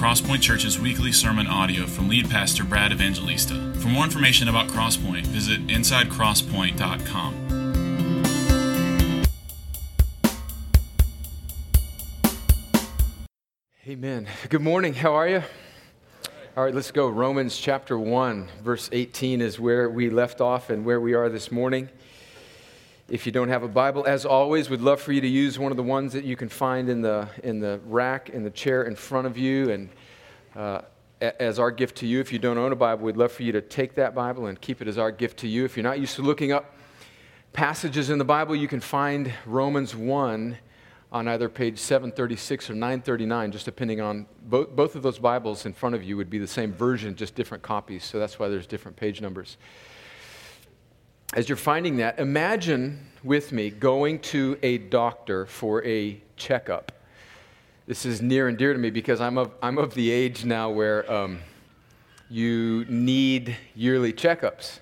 Crosspoint Church's weekly sermon audio from lead pastor Brad Evangelista. For more information about Crosspoint, visit insidecrosspoint.com. Amen. Good morning. How are you? All right, let's go. Romans chapter 1, verse 18 is where we left off and where we are this morning. If you don't have a Bible, as always, we'd love for you to use one of the ones that you can find in the, in the rack, in the chair in front of you. And uh, as our gift to you, if you don't own a Bible, we'd love for you to take that Bible and keep it as our gift to you. If you're not used to looking up passages in the Bible, you can find Romans 1 on either page 736 or 939, just depending on both, both of those Bibles in front of you would be the same version, just different copies. So that's why there's different page numbers as you're finding that, imagine with me going to a doctor for a checkup. This is near and dear to me because I'm of, I'm of the age now where um, you need yearly checkups.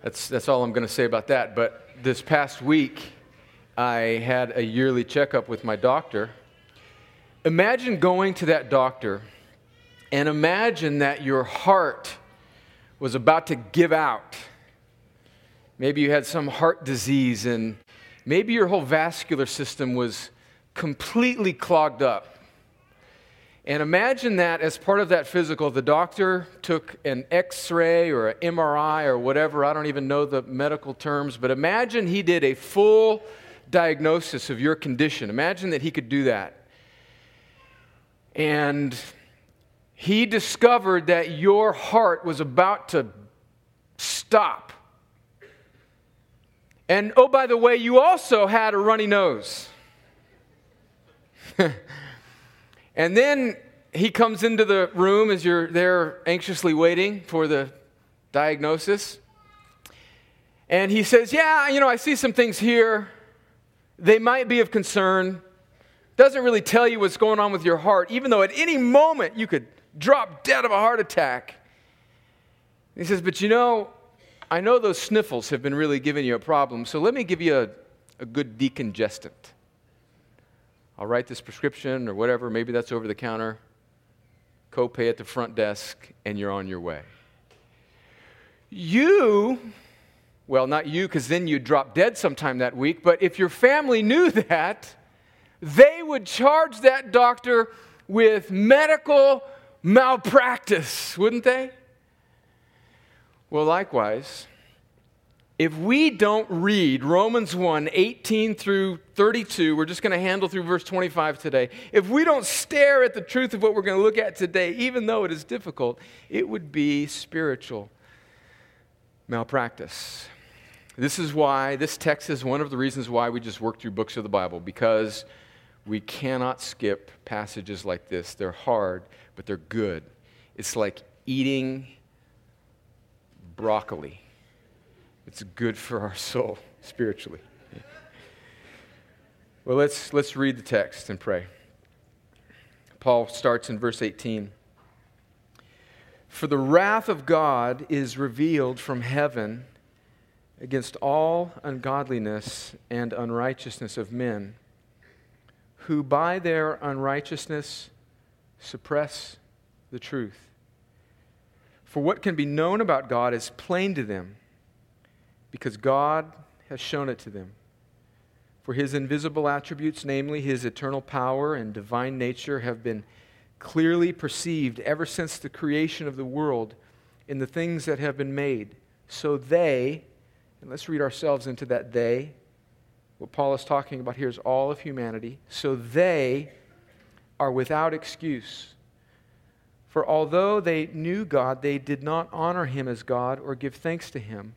That's, that's all I'm going to say about that. But this past week, I had a yearly checkup with my doctor. Imagine going to that doctor and imagine that your heart was about to give out Maybe you had some heart disease, and maybe your whole vascular system was completely clogged up. And imagine that as part of that physical, the doctor took an x ray or an MRI or whatever, I don't even know the medical terms, but imagine he did a full diagnosis of your condition. Imagine that he could do that. And he discovered that your heart was about to stop and oh, by the way, you also had a runny nose. and then he comes into the room as you're there anxiously waiting for the diagnosis. And he says, Yeah, you know, I see some things here. They might be of concern. Doesn't really tell you what's going on with your heart, even though at any moment you could drop dead of a heart attack. He says, But you know, I know those sniffles have been really giving you a problem, so let me give you a, a good decongestant. I'll write this prescription or whatever, maybe that's over the counter, copay at the front desk, and you're on your way. You, well, not you, because then you'd drop dead sometime that week, but if your family knew that, they would charge that doctor with medical malpractice, wouldn't they? Well, likewise, if we don't read Romans 1 18 through 32, we're just going to handle through verse 25 today. If we don't stare at the truth of what we're going to look at today, even though it is difficult, it would be spiritual malpractice. This is why, this text is one of the reasons why we just work through books of the Bible, because we cannot skip passages like this. They're hard, but they're good. It's like eating broccoli. It's good for our soul spiritually. Well, let's, let's read the text and pray. Paul starts in verse 18. For the wrath of God is revealed from heaven against all ungodliness and unrighteousness of men, who by their unrighteousness suppress the truth. For what can be known about God is plain to them, because God has shown it to them. For his invisible attributes, namely his eternal power and divine nature, have been clearly perceived ever since the creation of the world in the things that have been made. So they, and let's read ourselves into that they, what Paul is talking about here is all of humanity. So they are without excuse. For although they knew God, they did not honor him as God or give thanks to him.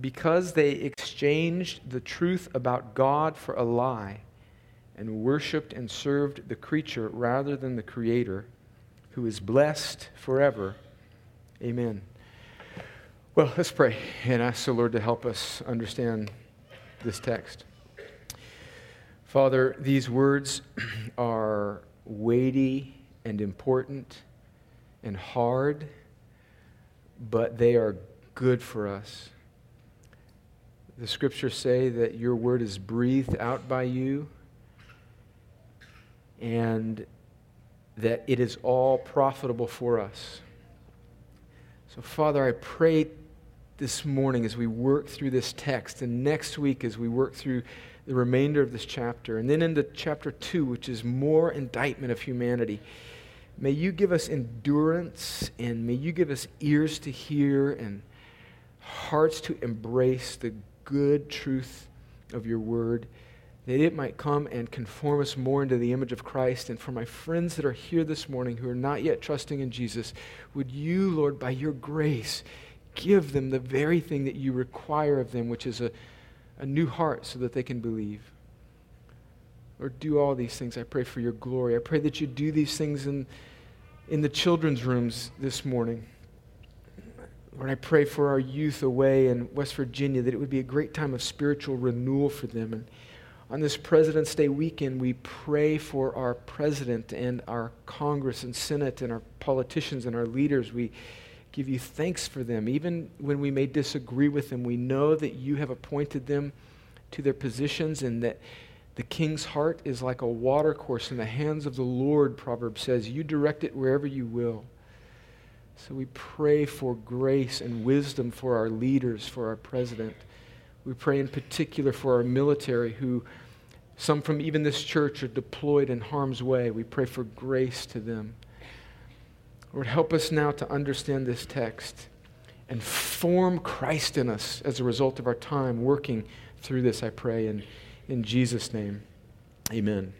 because they exchanged the truth about God for a lie and worshiped and served the creature rather than the Creator, who is blessed forever. Amen. Well, let's pray and ask the Lord to help us understand this text. Father, these words are weighty and important and hard, but they are good for us. The scriptures say that your word is breathed out by you and that it is all profitable for us. So, Father, I pray this morning as we work through this text, and next week as we work through the remainder of this chapter, and then into chapter 2, which is more indictment of humanity. May you give us endurance, and may you give us ears to hear and hearts to embrace the good truth of your word, that it might come and conform us more into the image of Christ. And for my friends that are here this morning who are not yet trusting in Jesus, would you, Lord, by your grace, give them the very thing that you require of them, which is a, a new heart so that they can believe. Lord, do all these things. I pray for your glory. I pray that you do these things in, in the children's rooms this morning. Lord, I pray for our youth away in West Virginia that it would be a great time of spiritual renewal for them. And on this President's Day weekend, we pray for our president and our Congress and Senate and our politicians and our leaders. We give you thanks for them. Even when we may disagree with them, we know that you have appointed them to their positions and that the king's heart is like a watercourse in the hands of the Lord, Proverbs says. You direct it wherever you will. So we pray for grace and wisdom for our leaders, for our president. We pray in particular for our military, who some from even this church are deployed in harm's way. We pray for grace to them. Lord, help us now to understand this text and form Christ in us as a result of our time working through this, I pray, in, in Jesus' name. Amen.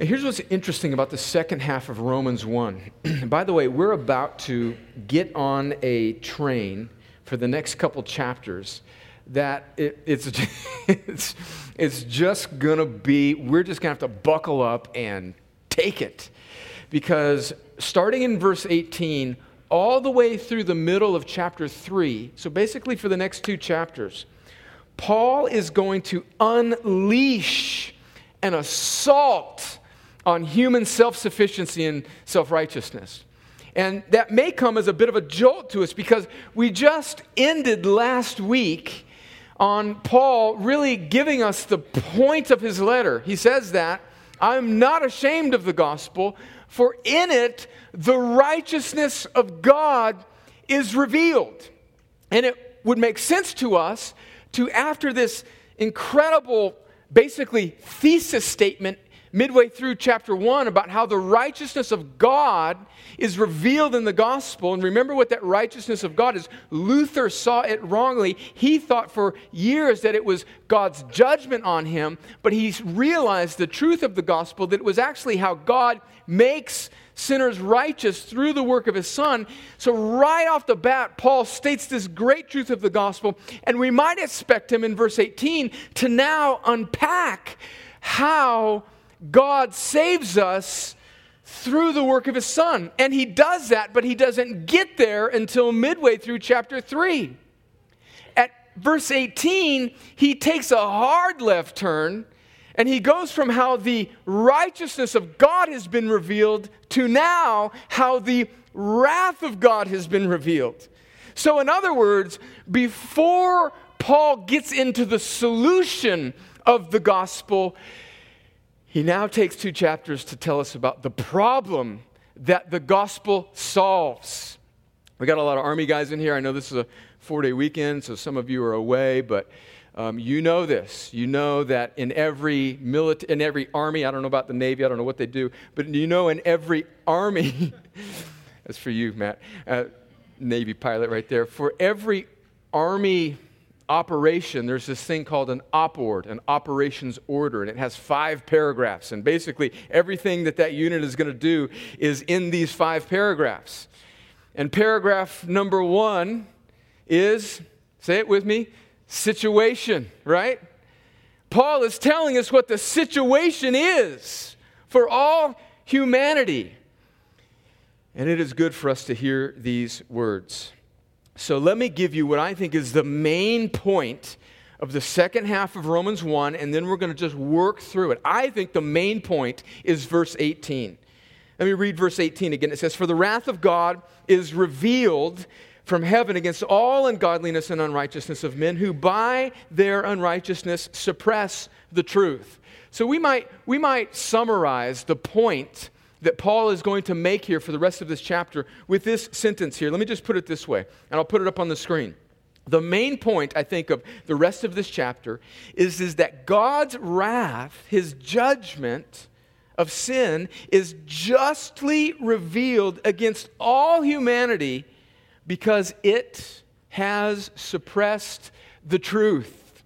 Here's what's interesting about the second half of Romans 1. By the way, we're about to get on a train for the next couple chapters that it, it's, it's, it's just going to be, we're just going to have to buckle up and take it. Because starting in verse 18, all the way through the middle of chapter 3, so basically for the next two chapters, Paul is going to unleash an assault on human self sufficiency and self righteousness. And that may come as a bit of a jolt to us because we just ended last week on Paul really giving us the point of his letter. He says that I'm not ashamed of the gospel, for in it the righteousness of God is revealed. And it would make sense to us to, after this incredible, basically, thesis statement midway through chapter 1 about how the righteousness of God is revealed in the gospel. And remember what that righteousness of God is. Luther saw it wrongly. He thought for years that it was God's judgment on him, but he realized the truth of the gospel that it was actually how God makes sinners righteous through the work of his son. So, right off the bat, Paul states this great truth of the gospel, and we might expect him in verse 18 to now unpack how God saves us through the work of his son. And he does that, but he doesn't get there until midway through chapter 3. At verse 18, he takes a hard left turn and he goes from how the righteousness of God has been revealed to now how the wrath of God has been revealed. So, in other words, before Paul gets into the solution of the gospel, he now takes two chapters to tell us about the problem that the gospel solves. We got a lot of army guys in here. I know this is a four day weekend, so some of you are away, but um, you know this. You know that in every military, in every army, I don't know about the Navy, I don't know what they do, but you know in every army, that's for you, Matt, uh, Navy pilot right there. For every army operation, there's this thing called an op OPORD, an operations order, and it has five paragraphs. And basically, everything that that unit is going to do is in these five paragraphs. And paragraph number one is, say it with me, situation, right? Paul is telling us what the situation is for all humanity. And it is good for us to hear these words. So let me give you what I think is the main point of the second half of Romans 1, and then we're going to just work through it. I think the main point is verse 18. Let me read verse 18 again. It says, For the wrath of God is revealed from heaven against all ungodliness and unrighteousness of men who by their unrighteousness suppress the truth. So we might, we might summarize the point that Paul is going to make here for the rest of this chapter with this sentence here. Let me just put it this way, and I'll put it up on the screen. The main point, I think, of the rest of this chapter is, is that God's wrath, his judgment of sin, is justly revealed against all humanity because it has suppressed the truth.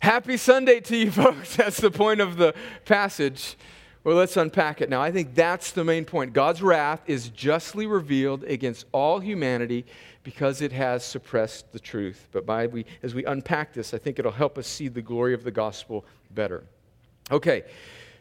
Happy Sunday to you, folks. That's the point of the passage. Well, let's unpack it now. I think that's the main point. God's wrath is justly revealed against all humanity because it has suppressed the truth. But by we, as we unpack this, I think it'll help us see the glory of the gospel better. Okay,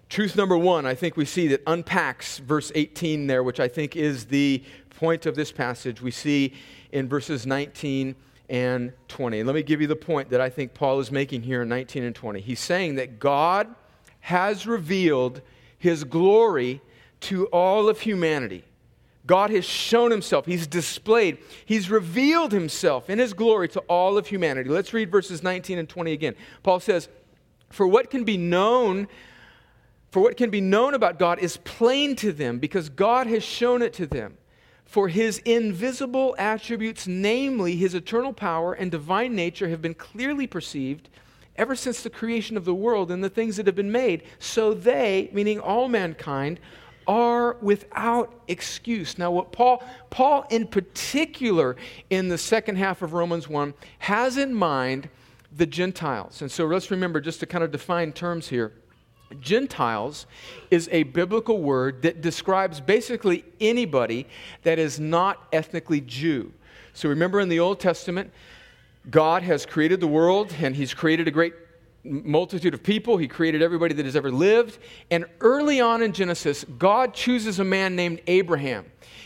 truth number one, I think we see that unpacks verse 18 there, which I think is the point of this passage. We see in verses 19 and 20. let me give you the point that I think Paul is making here in 19 and 20. He's saying that God has revealed his glory to all of humanity. God has shown himself, he's displayed, he's revealed himself in his glory to all of humanity. Let's read verses 19 and 20 again. Paul says, For what can be known for what can be known about God is plain to them because God has shown it to them. For his invisible attributes, namely his eternal power and divine nature, have been clearly perceived ever since the creation of the world and the things that have been made. So they, meaning all mankind, are without excuse. Now, what Paul, Paul in particular, in the second half of Romans 1, has in mind the Gentiles. And so let's remember just to kind of define terms here. Gentiles is a biblical word that describes basically anybody that is not ethnically Jew. So remember in the Old Testament, God has created the world and He's created a great multitude of people. He created everybody that has ever lived. And early on in Genesis, God chooses a man named Abraham.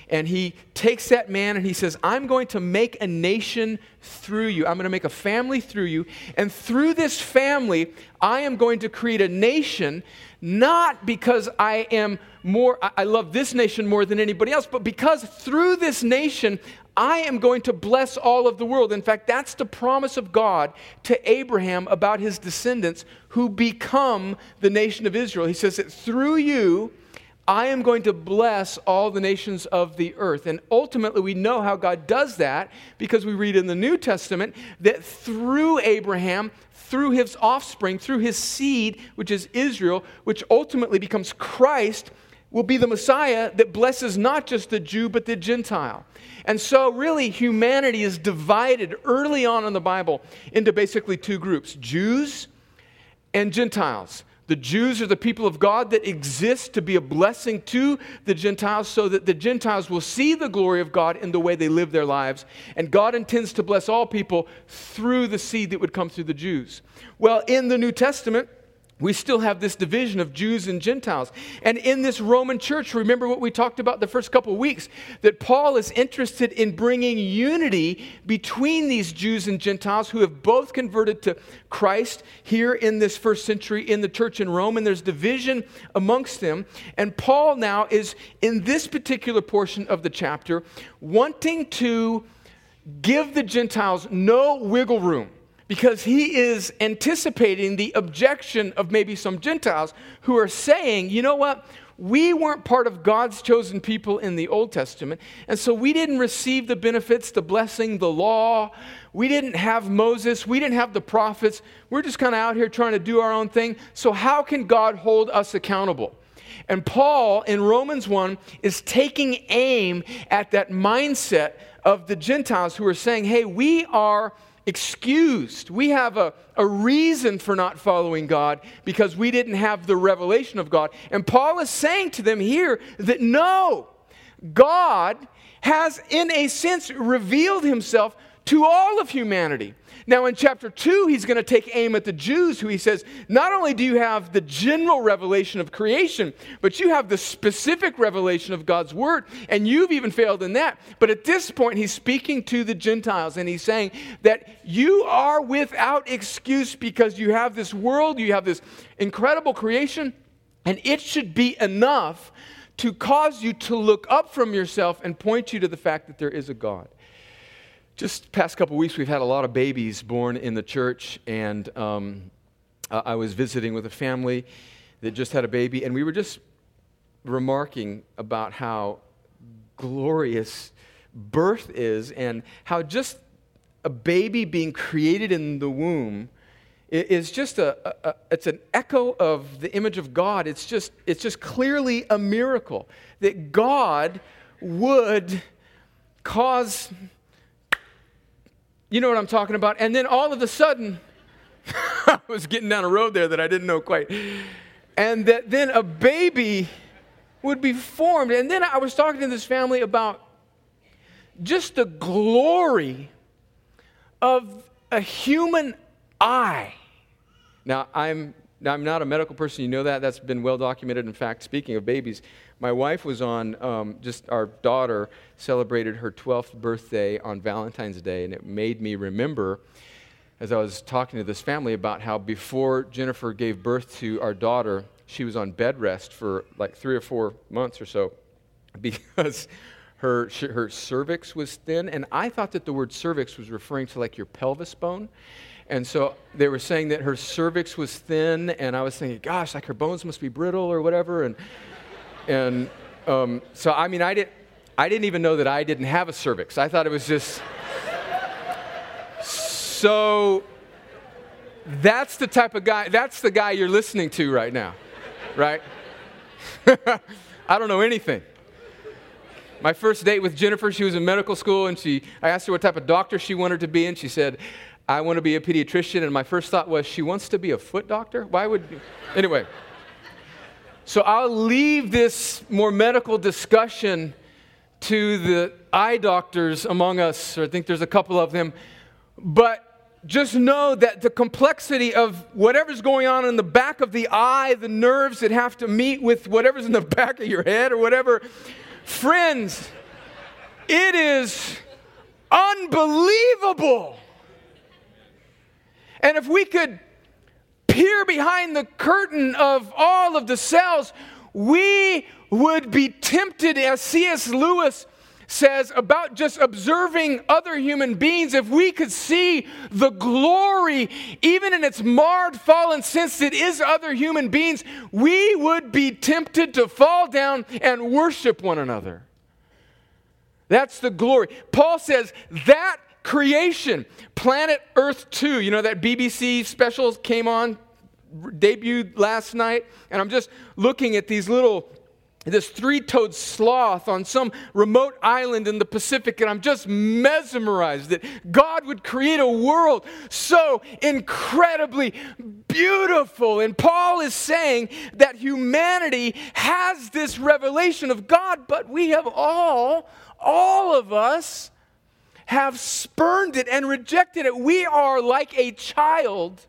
And he takes that man and he says, I'm going to make a nation through you. I'm going to make a family through you. And through this family, I am going to create a nation, not because I am more, I love this nation more than anybody else, but because through this nation, I am going to bless all of the world. In fact, that's the promise of God to Abraham about his descendants who become the nation of Israel. He says that through you, I am going to bless all the nations of the earth. And ultimately, we know how God does that because we read in the New Testament that through Abraham, through his offspring, through his seed, which is Israel, which ultimately becomes Christ, will be the Messiah that blesses not just the Jew, but the Gentile. And so, really, humanity is divided early on in the Bible into basically two groups Jews and Gentiles. The Jews are the people of God that exist to be a blessing to the Gentiles so that the Gentiles will see the glory of God in the way they live their lives. And God intends to bless all people through the seed that would come through the Jews. Well, in the New Testament, we still have this division of Jews and Gentiles. And in this Roman church, remember what we talked about the first couple of weeks that Paul is interested in bringing unity between these Jews and Gentiles who have both converted to Christ here in this first century in the church in Rome. And there's division amongst them. And Paul now is in this particular portion of the chapter wanting to give the Gentiles no wiggle room because he is anticipating the objection of maybe some Gentiles who are saying, you know what? We weren't part of God's chosen people in the Old Testament, and so we didn't receive the benefits, the blessing, the law. We didn't have Moses. We didn't have the prophets. We're just kind of out here trying to do our own thing. So, how can God hold us accountable? And Paul in Romans 1 is taking aim at that mindset of the Gentiles who are saying, hey, we are excused. We have a, a reason for not following God because we didn't have the revelation of God. And Paul is saying to them here that no, God has, in a sense, revealed himself to all of humanity. Now, in chapter 2, he's going to take aim at the Jews, who he says, not only do you have the general revelation of creation, but you have the specific revelation of God's word, and you've even failed in that. But at this point, he's speaking to the Gentiles, and he's saying that you are without excuse because you have this world, you have this incredible creation, and it should be enough to cause you to look up from yourself and point you to the fact that there is a God just past couple weeks we've had a lot of babies born in the church and um, i was visiting with a family that just had a baby and we were just remarking about how glorious birth is and how just a baby being created in the womb is just a, a, a, it's an echo of the image of god. It's just it's just clearly a miracle that god would cause you know what I'm talking about? And then all of a sudden, I was getting down a road there that I didn't know quite. And that then a baby would be formed. And then I was talking to this family about just the glory of a human eye. Now, I'm, I'm not a medical person, you know that. That's been well documented. In fact, speaking of babies, my wife was on, um, just our daughter celebrated her 12th birthday on Valentine's Day, and it made me remember as I was talking to this family about how before Jennifer gave birth to our daughter, she was on bed rest for like three or four months or so because her, her cervix was thin. And I thought that the word cervix was referring to like your pelvis bone. And so they were saying that her cervix was thin, and I was thinking, gosh, like her bones must be brittle or whatever. And and um, so, I mean, I didn't, I didn't even know that I didn't have a cervix. I thought it was just. so, that's the type of guy, that's the guy you're listening to right now, right? I don't know anything. My first date with Jennifer, she was in medical school, and she, I asked her what type of doctor she wanted to be, and she said, I want to be a pediatrician. And my first thought was, she wants to be a foot doctor? Why would. Anyway. So I'll leave this more medical discussion to the eye doctors among us, or I think there's a couple of them. But just know that the complexity of whatever's going on in the back of the eye, the nerves that have to meet with whatever's in the back of your head or whatever, friends, it is unbelievable. And if we could peer behind the curtain of all of the cells, we would be tempted, as C.S. Lewis says, about just observing other human beings. If we could see the glory, even in its marred, fallen sense, that is other human beings, we would be tempted to fall down and worship one another. That's the glory. Paul says that creation, planet Earth 2, you know, that BBC special came on debuted last night, and I'm just looking at these little this three toed sloth on some remote island in the Pacific, and I'm just mesmerized that God would create a world so incredibly beautiful. And Paul is saying that humanity has this revelation of God, but we have all, all of us, have spurned it and rejected it. We are like a child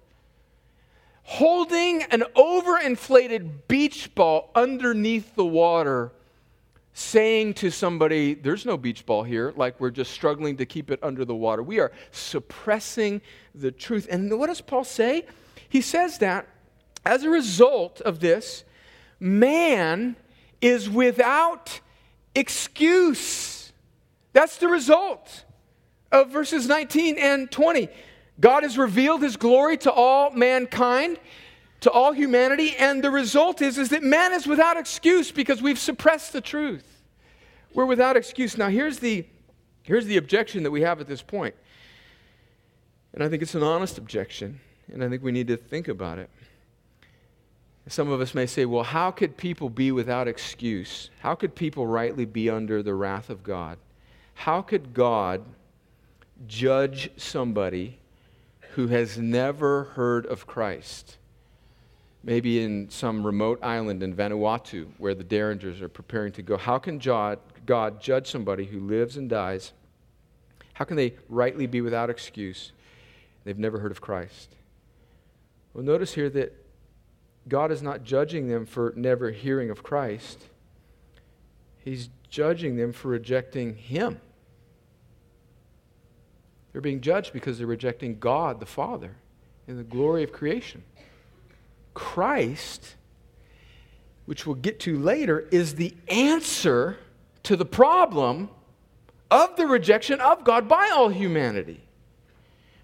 holding an overinflated beach ball underneath the water, saying to somebody, There's no beach ball here, like we're just struggling to keep it under the water. We are suppressing the truth. And what does Paul say? He says that as a result of this, man is without excuse. That's the result of verses 19 and 20. God has revealed his glory to all mankind, to all humanity, and the result is, is that man is without excuse because we've suppressed the truth. We're without excuse. Now, here's the, here's the objection that we have at this point. And I think it's an honest objection, and I think we need to think about it. Some of us may say, well, how could people be without excuse? How could people rightly be under the wrath of God? How could God judge somebody who has never heard of Christ, maybe in some remote island in Vanuatu where the Derringers are preparing to go, how can God, God judge somebody who lives and dies? How can they rightly be without excuse? They've never heard of Christ. Well, notice here that God is not judging them for never hearing of Christ, He's judging them for rejecting Him. They're being judged because they're rejecting God the Father in the glory of creation. Christ, which we'll get to later, is the answer to the problem of the rejection of God by all humanity.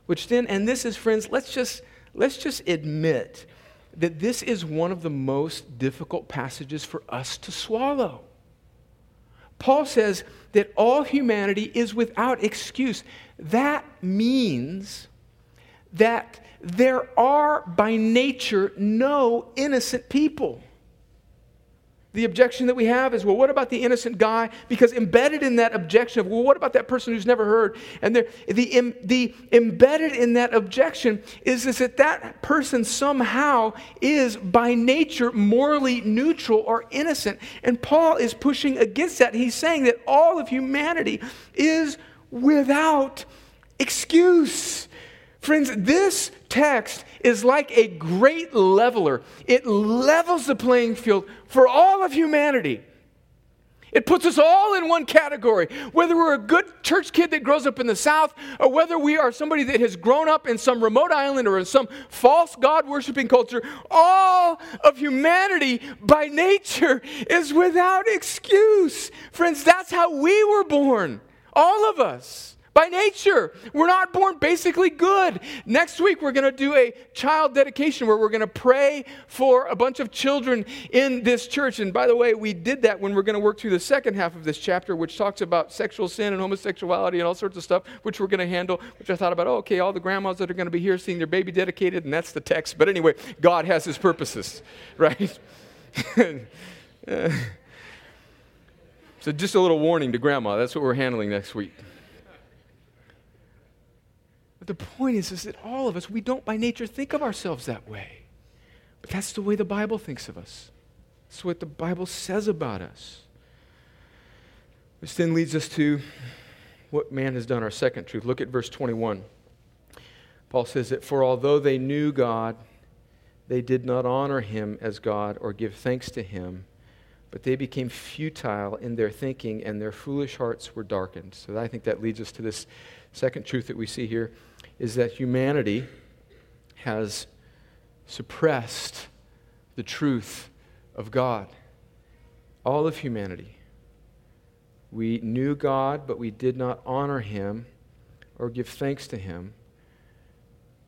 Which then, and this is, friends, let's just, let's just admit that this is one of the most difficult passages for us to swallow. Paul says that all humanity is without excuse. That means that there are by nature no innocent people. The objection that we have is, well, what about the innocent guy? Because embedded in that objection of, well, what about that person who's never heard? And the, the, the embedded in that objection is, is that that person somehow is by nature morally neutral or innocent. And Paul is pushing against that. He's saying that all of humanity is without excuse. Friends, this text is like a great leveler. It levels the playing field for all of humanity. It puts us all in one category. Whether we're a good church kid that grows up in the South, or whether we are somebody that has grown up in some remote island or in some false God worshiping culture, all of humanity by nature is without excuse. Friends, that's how we were born. All of us by nature. We're not born basically good. Next week, we're going to do a child dedication where we're going to pray for a bunch of children in this church. And by the way, we did that when we're going to work through the second half of this chapter, which talks about sexual sin and homosexuality and all sorts of stuff, which we're going to handle. Which I thought about, oh, okay, all the grandmas that are going to be here seeing their baby dedicated, and that's the text. But anyway, God has his purposes, right? so just a little warning to grandma. That's what we're handling next week. But the point is, is that all of us, we don't by nature think of ourselves that way. But that's the way the Bible thinks of us. That's what the Bible says about us. Which then leads us to what man has done, our second truth. Look at verse 21. Paul says that, For although they knew God, they did not honor him as God or give thanks to him, but they became futile in their thinking, and their foolish hearts were darkened. So I think that leads us to this second truth that we see here is that humanity has suppressed the truth of God. All of humanity. We knew God, but we did not honor him or give thanks to him.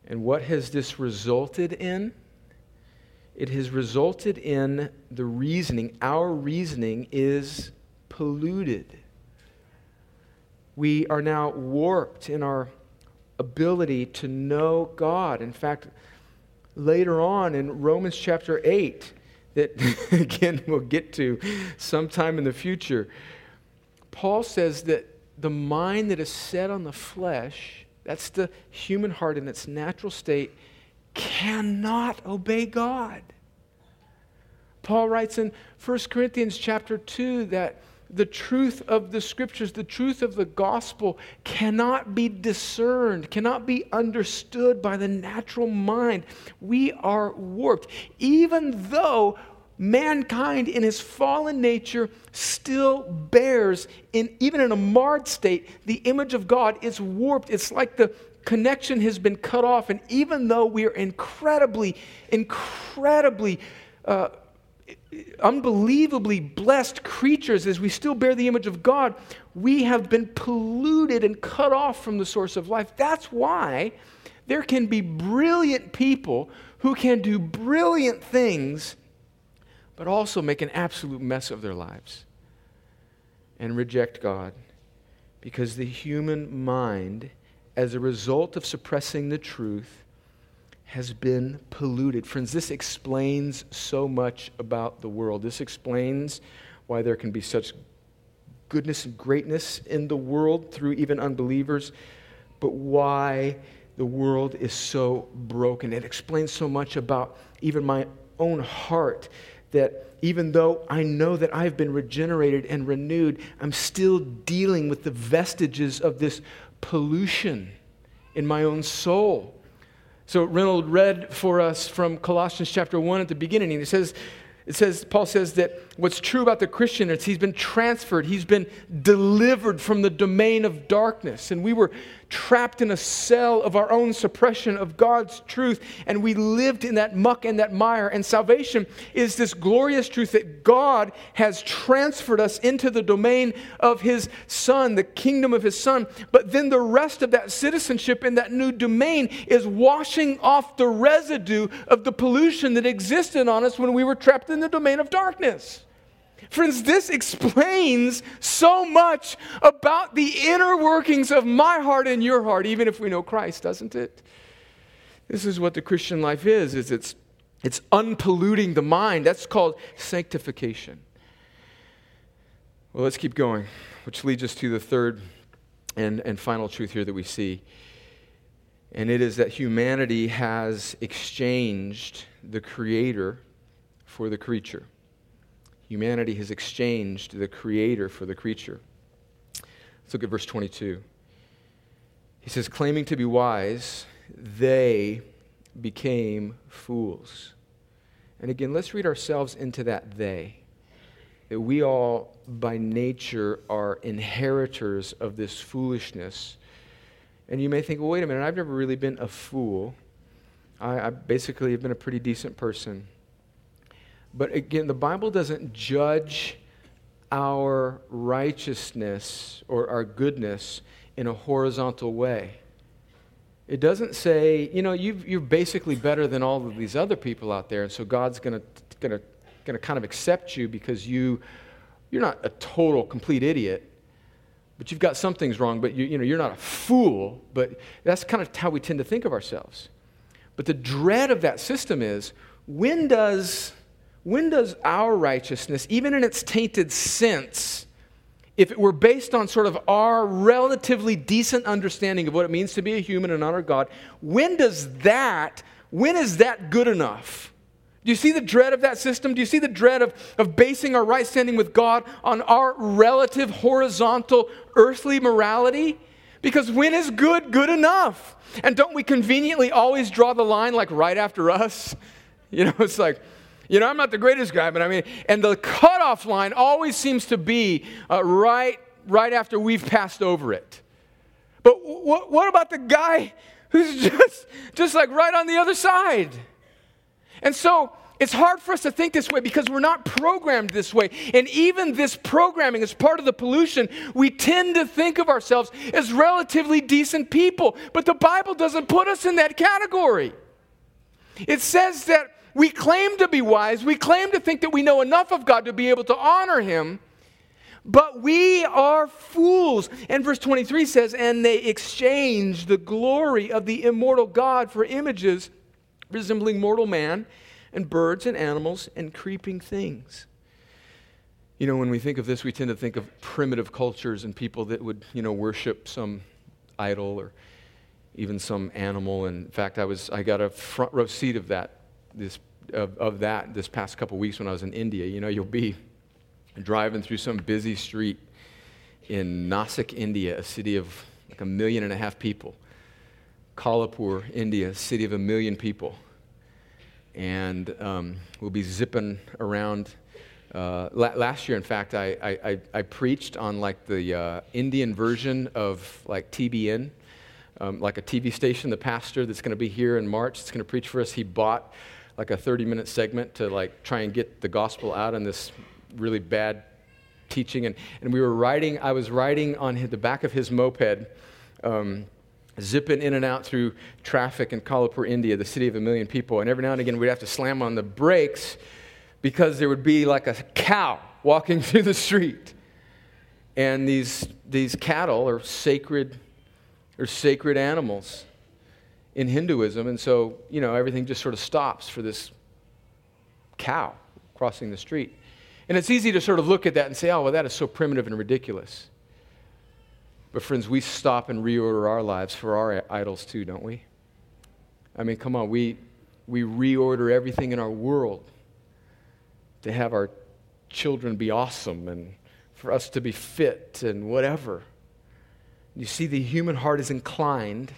And what has this resulted in? It has resulted in the reasoning. Our reasoning is polluted. We are now warped in our ability to know God. In fact, later on in Romans chapter 8, that again we'll get to sometime in the future, Paul says that the mind that is set on the flesh, that's the human heart in its natural state, cannot obey God. Paul writes in 1 Corinthians chapter 2 that the truth of the scriptures, the truth of the gospel cannot be discerned, cannot be understood by the natural mind. We are warped. Even though mankind in his fallen nature still bears in even in a marred state the image of god is warped it's like the connection has been cut off and even though we are incredibly incredibly uh, unbelievably blessed creatures as we still bear the image of God, we have been polluted and cut off from the source of life. That's why there can be brilliant people who can do brilliant things, but also make an absolute mess of their lives and reject God. Because the human mind, as a result of suppressing the truth, has been polluted. Friends, this explains so much about the world. This explains why there can be such goodness and greatness in the world through even unbelievers, but why the world is so broken. It explains so much about even my own heart that even though I know that I've been regenerated and renewed, I'm still dealing with the vestiges of this pollution in my own soul So Reynold read for us from Colossians chapter 1 at the beginning. He says, it says, Paul says that what's true about the Christian is he's been transferred, he's been delivered from the domain of darkness. And we were trapped in a cell of our own suppression of God's truth, and we lived in that muck and that mire. And salvation is this glorious truth that God has transferred us into the domain of His Son, the kingdom of His Son. But then the rest of that citizenship in that new domain is washing off the residue of the pollution that existed on us when we were trapped in the domain of darkness. Friends, this explains so much about the inner workings of my heart and your heart, even if we know Christ, doesn't it? This is what the Christian life is, is it's, it's unpolluting the mind. That's called sanctification. Well, let's keep going, which leads us to the third and, and final truth here that we see. And it is that humanity has exchanged the Creator for the creature. Humanity has exchanged the creator for the creature. Let's look at verse 22. He says, claiming to be wise, they became fools. And again, let's read ourselves into that they. That we all, by nature, are inheritors of this foolishness. And you may think, well, wait a minute, I've never really been a fool. I, I basically have been a pretty decent person. But again, the Bible doesn't judge our righteousness or our goodness in a horizontal way. It doesn't say, you know, you are basically better than all of these other people out there, and so God's going to kind of accept you because you you're not a total complete idiot, but you've got some things wrong. But you you know you're not a fool. But that's kind of how we tend to think of ourselves. But the dread of that system is when does when does our righteousness, even in its tainted sense, if it were based on sort of our relatively decent understanding of what it means to be a human and honor God, when does that, when is that good enough? Do you see the dread of that system? Do you see the dread of, of basing our right standing with God on our relative horizontal earthly morality? Because when is good good enough? And don't we conveniently always draw the line like right after us? You know, it's like, you know, I'm not the greatest guy, but I mean, and the cutoff line always seems to be uh, right, right after we've passed over it. But w- what about the guy who's just, just like right on the other side? And so it's hard for us to think this way because we're not programmed this way. And even this programming is part of the pollution. We tend to think of ourselves as relatively decent people, but the Bible doesn't put us in that category. It says that we claim to be wise. We claim to think that we know enough of God to be able to honor Him. But we are fools. And verse 23 says, And they exchanged the glory of the immortal God for images resembling mortal man and birds and animals and creeping things. You know, when we think of this, we tend to think of primitive cultures and people that would, you know, worship some idol or even some animal. And in fact, I was I got a front row seat of that this, of, of that this past couple weeks when I was in India. You know, you'll be driving through some busy street in Nasik, India, a city of like a million and a half people. Kolhapur, India, city of a million people. And um, we'll be zipping around. Uh, la- last year, in fact, I, I, I, preached on like the uh, Indian version of like TBN, um, like a TV station. The pastor that's going to be here in March, that's going to preach for us, he bought like a 30 minute segment to like try and get the gospel out in this really bad teaching. And, and we were riding, I was riding on the back of his moped, um, zipping in and out through traffic in Kolhapur, India, the city of a million people. And every now and again, we'd have to slam on the brakes because there would be like a cow walking through the street. And these, these cattle are sacred, are sacred animals in Hinduism. And so, you know, everything just sort of stops for this cow crossing the street. And it's easy to sort of look at that and say, oh, well, that is so primitive and ridiculous. But, friends, we stop and reorder our lives for our idols too, don't we? I mean, come on, we, we reorder everything in our world to have our children be awesome and for us to be fit and whatever. You see, the human heart is inclined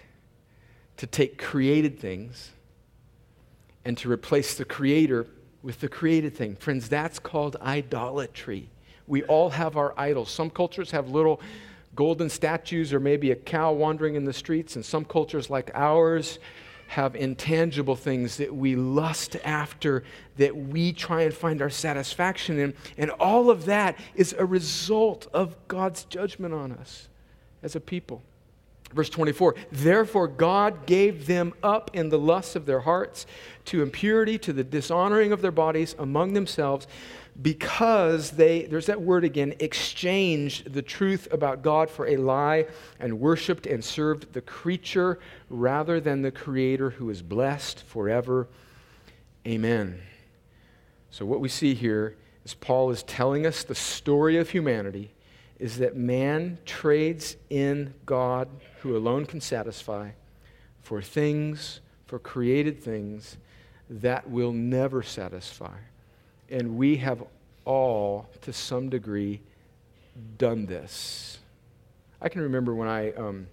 to take created things and to replace the creator with the created thing. Friends, that's called idolatry. We all have our idols. Some cultures have little golden statues or maybe a cow wandering in the streets, and some cultures like ours have intangible things that we lust after, that we try and find our satisfaction in. And all of that is a result of God's judgment on us as a people. Verse 24, therefore God gave them up in the lusts of their hearts to impurity, to the dishonoring of their bodies among themselves, because they, there's that word again, exchanged the truth about God for a lie and worshiped and served the creature rather than the Creator who is blessed forever. Amen. So, what we see here is Paul is telling us the story of humanity is that man trades in God, who alone can satisfy, for things, for created things that will never satisfy. And we have all, to some degree, done this. I can remember when I um,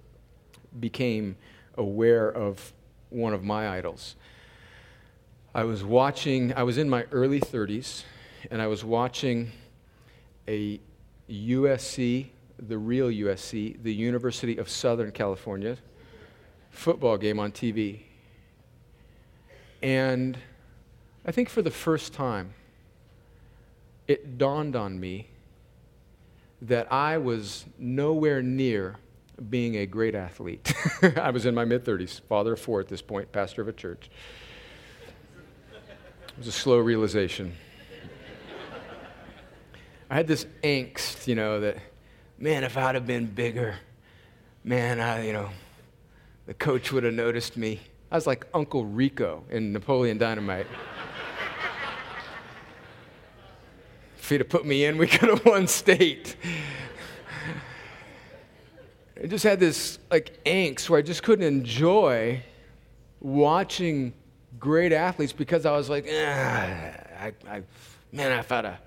became aware of one of my idols. I was watching, I was in my early 30s, and I was watching a USC, the real USC, the University of Southern California, football game on TV. And I think for the first time, it dawned on me that I was nowhere near being a great athlete. I was in my mid 30s, father of four at this point, pastor of a church. It was a slow realization. I had this angst, you know, that, man, if I'd have been bigger, man, I, you know, the coach would have noticed me. I was like Uncle Rico in Napoleon Dynamite. if he'd have put me in, we could have won state. I just had this like angst where I just couldn't enjoy watching great athletes because I was like, ah, I, I, man, if I'd have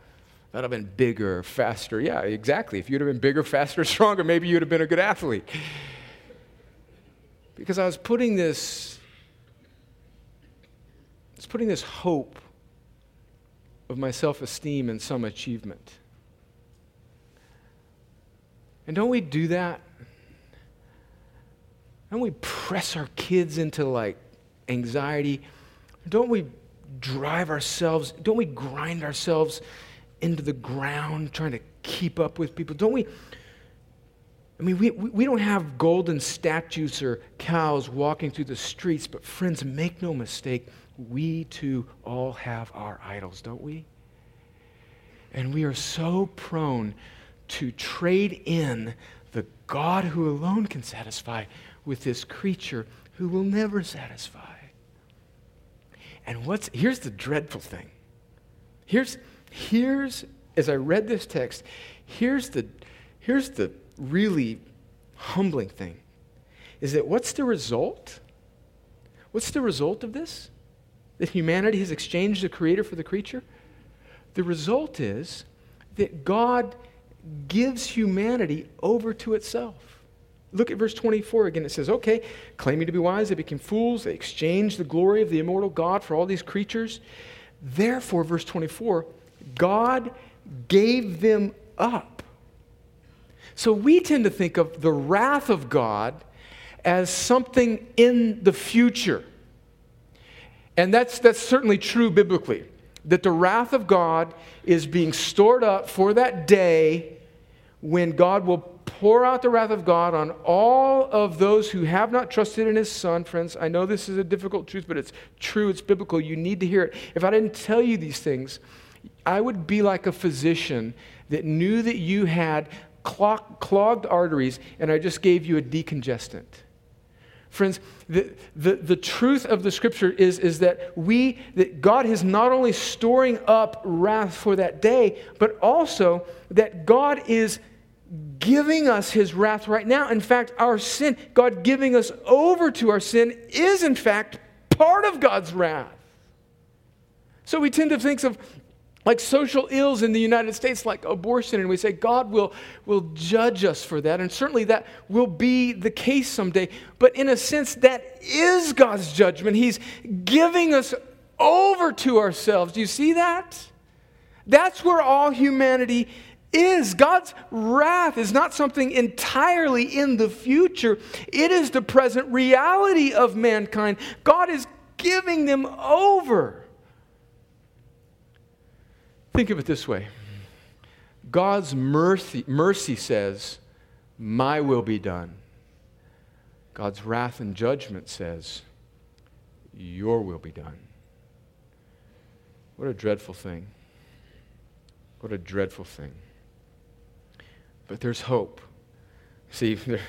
That'd have been bigger, faster. Yeah, exactly. If you'd have been bigger, faster, stronger, maybe you'd have been a good athlete. Because I was putting this, I was putting this hope of my self esteem in some achievement. And don't we do that? Don't we press our kids into like anxiety? Don't we drive ourselves? Don't we grind ourselves into the ground trying to keep up with people. Don't we? I mean, we, we don't have golden statues or cows walking through the streets, but friends, make no mistake, we too all have our idols, don't we? And we are so prone to trade in the God who alone can satisfy with this creature who will never satisfy. And what's here's the dreadful thing. Here's Here's, as I read this text, here's the, here's the really humbling thing is that what's the result? What's the result of this? That humanity has exchanged the creator for the creature? The result is that God gives humanity over to itself. Look at verse 24 again. It says, Okay, claiming to be wise, they became fools. They exchanged the glory of the immortal God for all these creatures. Therefore, verse 24, God gave them up. So we tend to think of the wrath of God as something in the future. And that's, that's certainly true biblically, that the wrath of God is being stored up for that day when God will pour out the wrath of God on all of those who have not trusted in his son. Friends, I know this is a difficult truth, but it's true, it's biblical. You need to hear it. If I didn't tell you these things, I would be like a physician that knew that you had clogged arteries and I just gave you a decongestant. Friends, the, the, the truth of the scripture is, is that we, that God is not only storing up wrath for that day, but also that God is giving us his wrath right now. In fact, our sin, God giving us over to our sin, is in fact part of God's wrath. So we tend to think of like social ills in the United States, like abortion, and we say God will, will judge us for that. And certainly that will be the case someday. But in a sense, that is God's judgment. He's giving us over to ourselves. Do you see that? That's where all humanity is. God's wrath is not something entirely in the future, it is the present reality of mankind. God is giving them over. Think of it this way God's mercy, mercy says, My will be done. God's wrath and judgment says, Your will be done. What a dreadful thing. What a dreadful thing. But there's hope. See, there,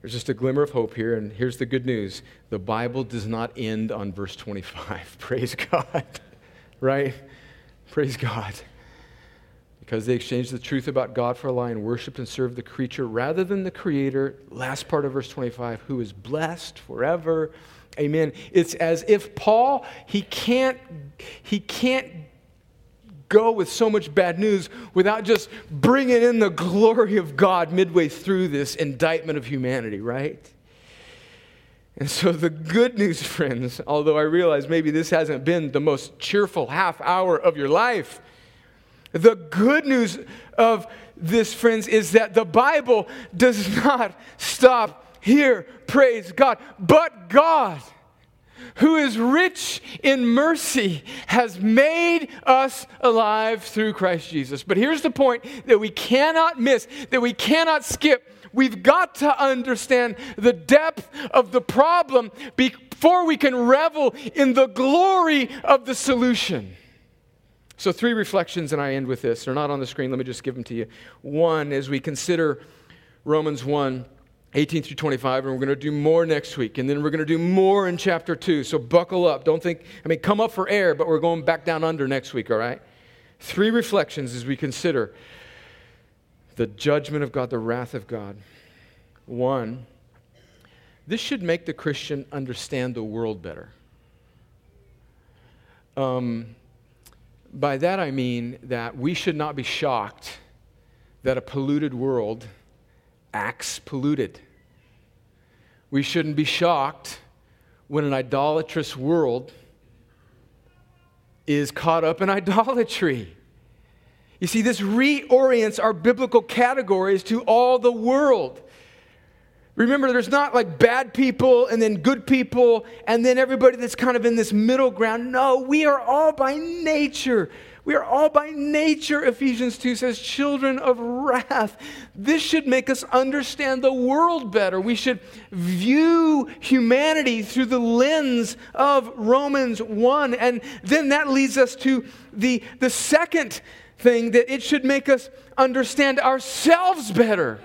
there's just a glimmer of hope here, and here's the good news the Bible does not end on verse 25. Praise God. right? Praise God. Because they exchanged the truth about God for a lie and worshiped and served the creature rather than the Creator. Last part of verse 25, who is blessed forever. Amen. It's as if Paul, he can't, he can't go with so much bad news without just bringing in the glory of God midway through this indictment of humanity, right? And so, the good news, friends, although I realize maybe this hasn't been the most cheerful half hour of your life, the good news of this, friends, is that the Bible does not stop here, praise God, but God who is rich in mercy, has made us alive through Christ Jesus. But here's the point that we cannot miss, that we cannot skip. We've got to understand the depth of the problem before we can revel in the glory of the solution. So, three reflections, and I end with this. They're not on the screen. Let me just give them to you. One, as we consider Romans 1 18 through 25, and we're going to do more next week. And then we're going to do more in chapter 2. So, buckle up. Don't think, I mean, come up for air, but we're going back down under next week, all right? Three reflections as we consider the judgment of God, the wrath of God. One, this should make the Christian understand the world better. Um, by that I mean that we should not be shocked that a polluted world acts polluted. We shouldn't be shocked when an idolatrous world is caught up in idolatry. You see, this reorients our biblical categories to all the world. Remember, there's not like bad people and then good people and then everybody that's kind of in this middle ground. No, we are all by nature. We are all by nature, Ephesians 2 says, children of wrath. This should make us understand the world better. We should view humanity through the lens of Romans 1. And then that leads us to the, the second thing that it should make us understand ourselves better.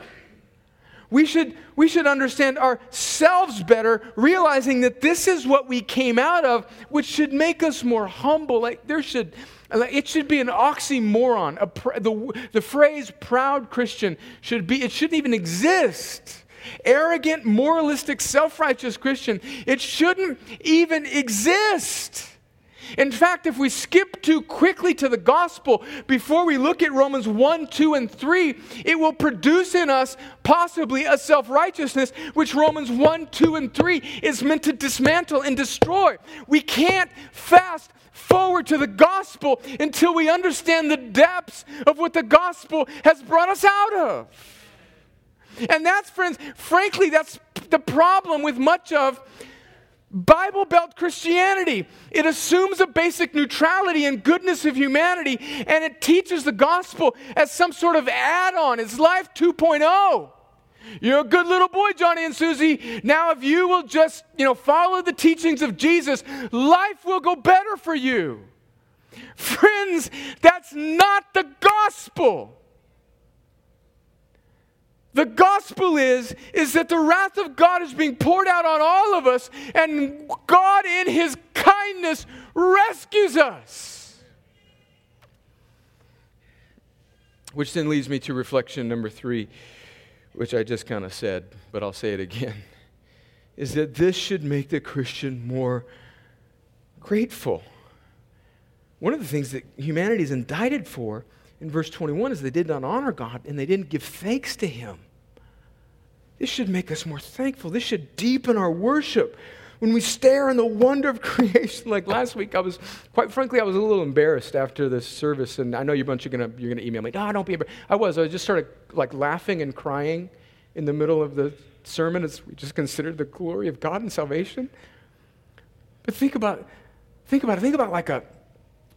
We should, we should understand ourselves better, realizing that this is what we came out of, which should make us more humble. Like there should, it should be an oxymoron. A, the, the phrase proud Christian should be, it shouldn't even exist. Arrogant, moralistic, self righteous Christian, it shouldn't even exist. In fact, if we skip too quickly to the gospel before we look at Romans 1, 2, and 3, it will produce in us possibly a self righteousness which Romans 1, 2, and 3 is meant to dismantle and destroy. We can't fast forward to the gospel until we understand the depths of what the gospel has brought us out of. And that's, friends, frankly, that's the problem with much of Bible Belt Christianity. It assumes a basic neutrality and goodness of humanity, and it teaches the gospel as some sort of add on. It's life 2.0. You're a good little boy, Johnny and Susie. Now, if you will just, you know, follow the teachings of Jesus, life will go better for you. Friends, that's not the gospel. The gospel is, is that the wrath of God is being poured out on all of us, and God, in his kindness, rescues us. Which then leads me to reflection number three, which I just kind of said, but I'll say it again, is that this should make the Christian more grateful. one of the things that humanity is indicted for in verse 21 is they did not honor God and they didn't give thanks to Him. This should make us more thankful. This should deepen our worship. When we stare in the wonder of creation, like last week, I was, quite frankly, I was a little embarrassed after this service. And I know you're a bunch of gonna, you're gonna email me, no, don't be embarrassed. I was, I just started like laughing and crying in the middle of the sermon as we just considered the glory of God and salvation. But think about, think about it. Think about like a,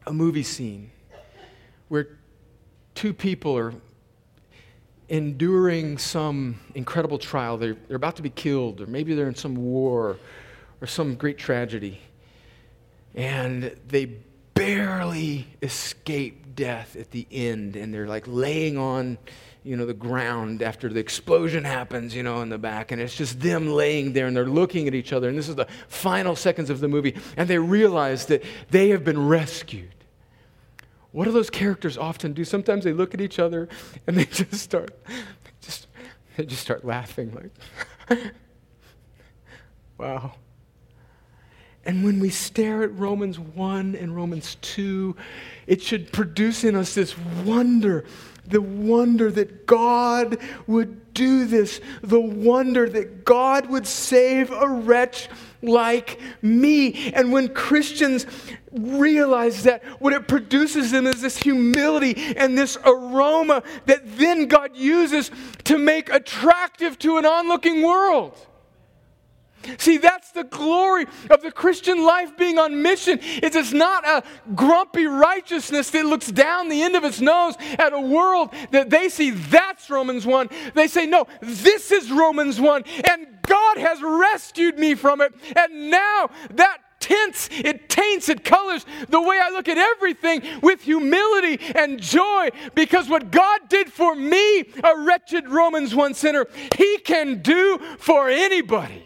a movie scene where two people are enduring some incredible trial. They're, they're about to be killed, or maybe they're in some war or some great tragedy. And they barely escape death at the end, and they're like laying on you know, the ground after the explosion happens, you know, in the back. And it's just them laying there and they're looking at each other. And this is the final seconds of the movie. And they realize that they have been rescued. What do those characters often do? Sometimes they look at each other and they just start, just, they just start laughing like, wow. And when we stare at Romans 1 and Romans 2, it should produce in us this wonder the wonder that God would do this, the wonder that God would save a wretch like me. And when Christians realize that, what it produces in is this humility and this aroma that then God uses to make attractive to an onlooking world. See, that's the glory of the Christian life being on mission. Is it's not a grumpy righteousness that looks down the end of its nose at a world that they see that's Romans 1. They say, no, this is Romans 1, and God has rescued me from it. And now that tints, it taints, it colors the way I look at everything with humility and joy because what God did for me, a wretched Romans 1 sinner, He can do for anybody.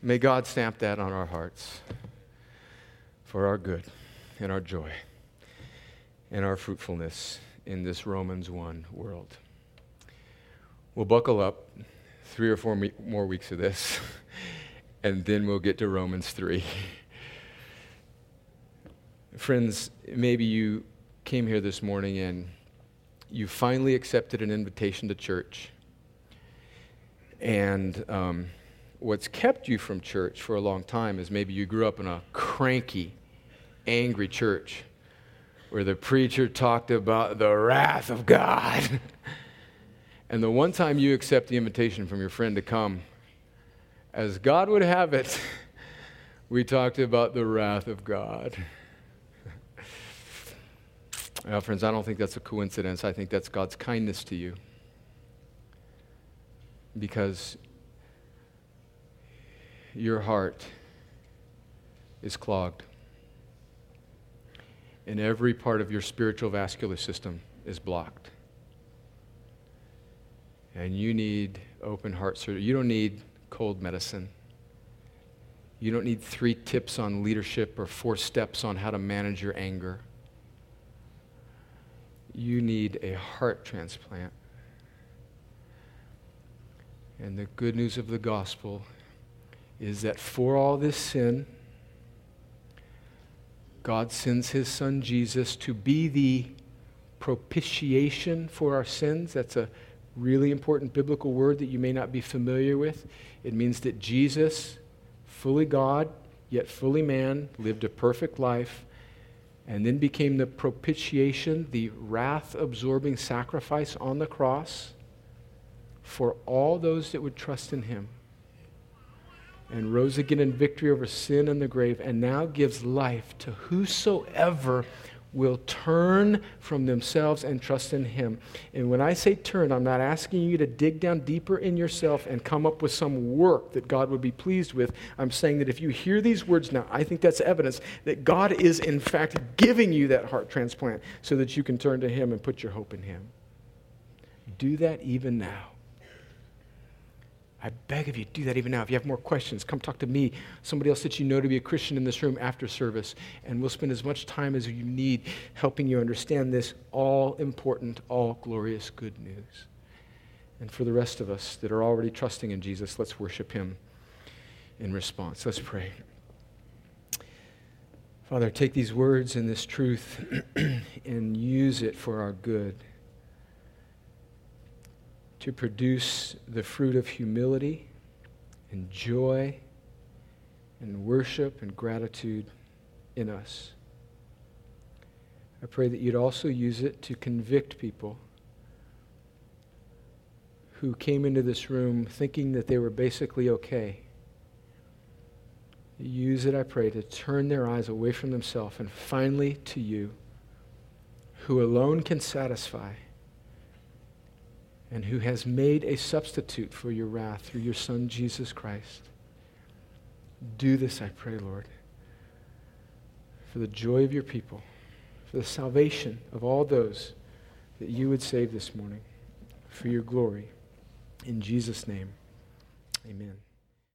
May God stamp that on our hearts for our good and our joy and our fruitfulness in this Romans 1 world. We'll buckle up three or four me- more weeks of this, and then we'll get to Romans 3. Friends, maybe you came here this morning and you finally accepted an invitation to church. And um, what's kept you from church for a long time is maybe you grew up in a cranky, angry church where the preacher talked about the wrath of God. and the one time you accept the invitation from your friend to come, as God would have it, we talked about the wrath of God. well, friends, I don't think that's a coincidence. I think that's God's kindness to you. Because your heart is clogged. And every part of your spiritual vascular system is blocked. And you need open heart surgery. You don't need cold medicine. You don't need three tips on leadership or four steps on how to manage your anger. You need a heart transplant. And the good news of the gospel is that for all this sin, God sends his son Jesus to be the propitiation for our sins. That's a really important biblical word that you may not be familiar with. It means that Jesus, fully God, yet fully man, lived a perfect life and then became the propitiation, the wrath absorbing sacrifice on the cross for all those that would trust in him and rose again in victory over sin and the grave, and now gives life to whosoever will turn from themselves and trust in Him. And when I say turn, I'm not asking you to dig down deeper in yourself and come up with some work that God would be pleased with. I'm saying that if you hear these words now, I think that's evidence that God is, in fact, giving you that heart transplant so that you can turn to Him and put your hope in Him. Do that even now. I beg of you, do that even now. If you have more questions, come talk to me, somebody else that you know to be a Christian in this room after service, and we'll spend as much time as you need helping you understand this all important, all glorious good news. And for the rest of us that are already trusting in Jesus, let's worship him in response. Let's pray. Father, take these words and this truth and use it for our good to produce the fruit of humility and joy and worship and gratitude in us. I pray that you'd also use it to convict people who came into this room thinking that they were basically okay. Use it, I pray, to turn their eyes away from themselves and finally to you, who alone can satisfy and who has made a substitute for your wrath through your Son, Jesus Christ. Do this, I pray, Lord, for the joy of your people, for the salvation of all those that you would save this morning, for your glory. In Jesus' name, amen.